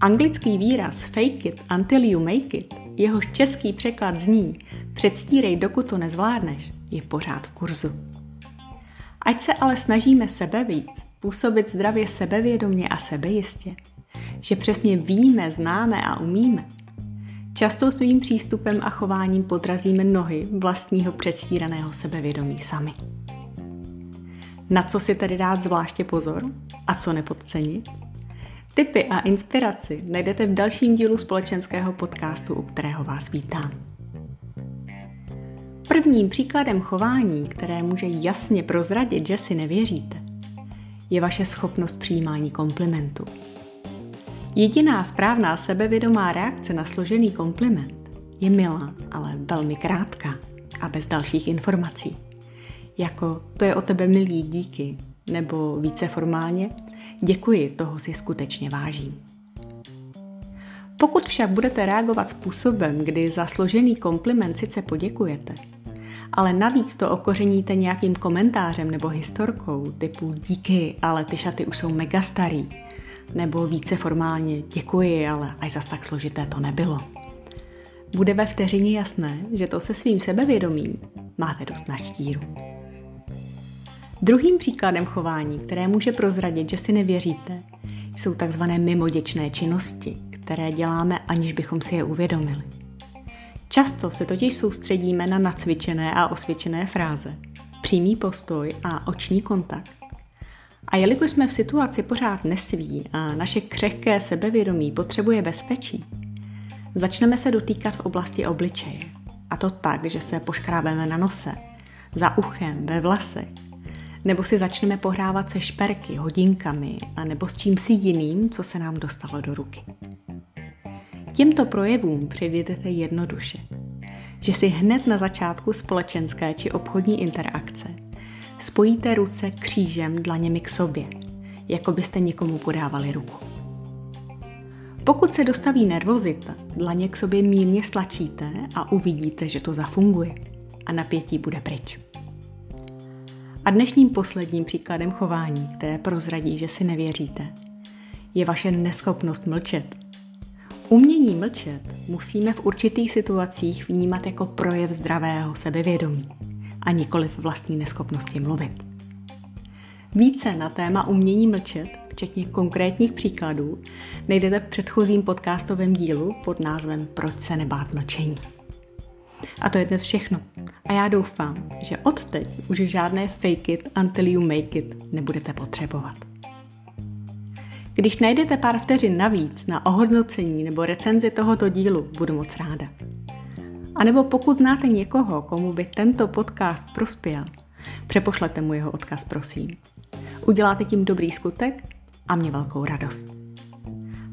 Anglický výraz fake it until you make it, jehož český překlad zní předstírej, dokud to nezvládneš, je pořád v kurzu. Ať se ale snažíme sebe víc, působit zdravě sebevědomně a sebejistě, že přesně víme, známe a umíme, často svým přístupem a chováním podrazíme nohy vlastního předstíraného sebevědomí sami. Na co si tedy dát zvláště pozor a co nepodcenit? Tipy a inspiraci najdete v dalším dílu společenského podcastu, u kterého vás vítám. Prvním příkladem chování, které může jasně prozradit, že si nevěříte, je vaše schopnost přijímání komplimentu. Jediná správná sebevědomá reakce na složený kompliment je milá, ale velmi krátká a bez dalších informací. Jako to je o tebe milý díky, nebo více formálně Děkuji, toho si skutečně vážím. Pokud však budete reagovat způsobem, kdy za složený kompliment sice poděkujete, ale navíc to okořeníte nějakým komentářem nebo historkou typu díky, ale ty šaty už jsou mega starý, nebo více formálně děkuji, ale až zas tak složité to nebylo. Bude ve vteřině jasné, že to se svým sebevědomím máte dost na štíru. Druhým příkladem chování, které může prozradit, že si nevěříte, jsou takzvané mimoděčné činnosti, které děláme, aniž bychom si je uvědomili. Často se totiž soustředíme na nacvičené a osvědčené fráze, přímý postoj a oční kontakt. A jelikož jsme v situaci pořád nesví a naše křehké sebevědomí potřebuje bezpečí, začneme se dotýkat v oblasti obličeje. A to tak, že se poškrábeme na nose, za uchem, ve vlasech, nebo si začneme pohrávat se šperky, hodinkami a nebo s čím si jiným, co se nám dostalo do ruky. Těmto projevům předjedete jednoduše, že si hned na začátku společenské či obchodní interakce spojíte ruce křížem dlaněmi k sobě, jako byste někomu podávali ruku. Pokud se dostaví nervozita, dlaně k sobě mírně stlačíte a uvidíte, že to zafunguje a napětí bude pryč. A dnešním posledním příkladem chování, které prozradí, že si nevěříte, je vaše neschopnost mlčet. Umění mlčet musíme v určitých situacích vnímat jako projev zdravého sebevědomí a nikoli v vlastní neschopnosti mluvit. Více na téma umění mlčet, včetně konkrétních příkladů, najdete v předchozím podcastovém dílu pod názvem Proč se nebát mlčení. A to je dnes všechno. A já doufám, že odteď už žádné fake it until you make it nebudete potřebovat. Když najdete pár vteřin navíc na ohodnocení nebo recenzi tohoto dílu, budu moc ráda. A nebo pokud znáte někoho, komu by tento podcast prospěl, přepošlete mu jeho odkaz, prosím. Uděláte tím dobrý skutek a mě velkou radost.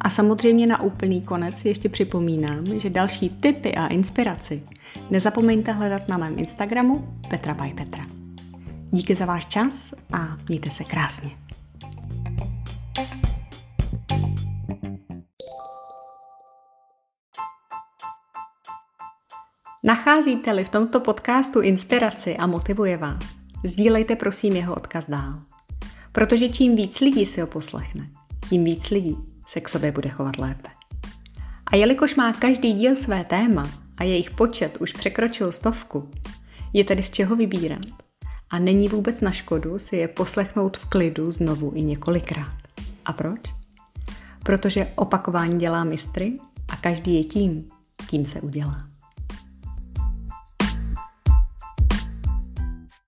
A samozřejmě na úplný konec ještě připomínám, že další tipy a inspiraci nezapomeňte hledat na mém Instagramu Petra by Petra. Díky za váš čas a mějte se krásně. Nacházíte-li v tomto podcastu inspiraci a motivuje vás, sdílejte prosím jeho odkaz dál. Protože čím víc lidí si ho poslechne, tím víc lidí se k sobě bude chovat lépe. A jelikož má každý díl své téma a jejich počet už překročil stovku, je tedy z čeho vybírat. A není vůbec na škodu si je poslechnout v klidu znovu i několikrát. A proč? Protože opakování dělá mistry a každý je tím, kým se udělá.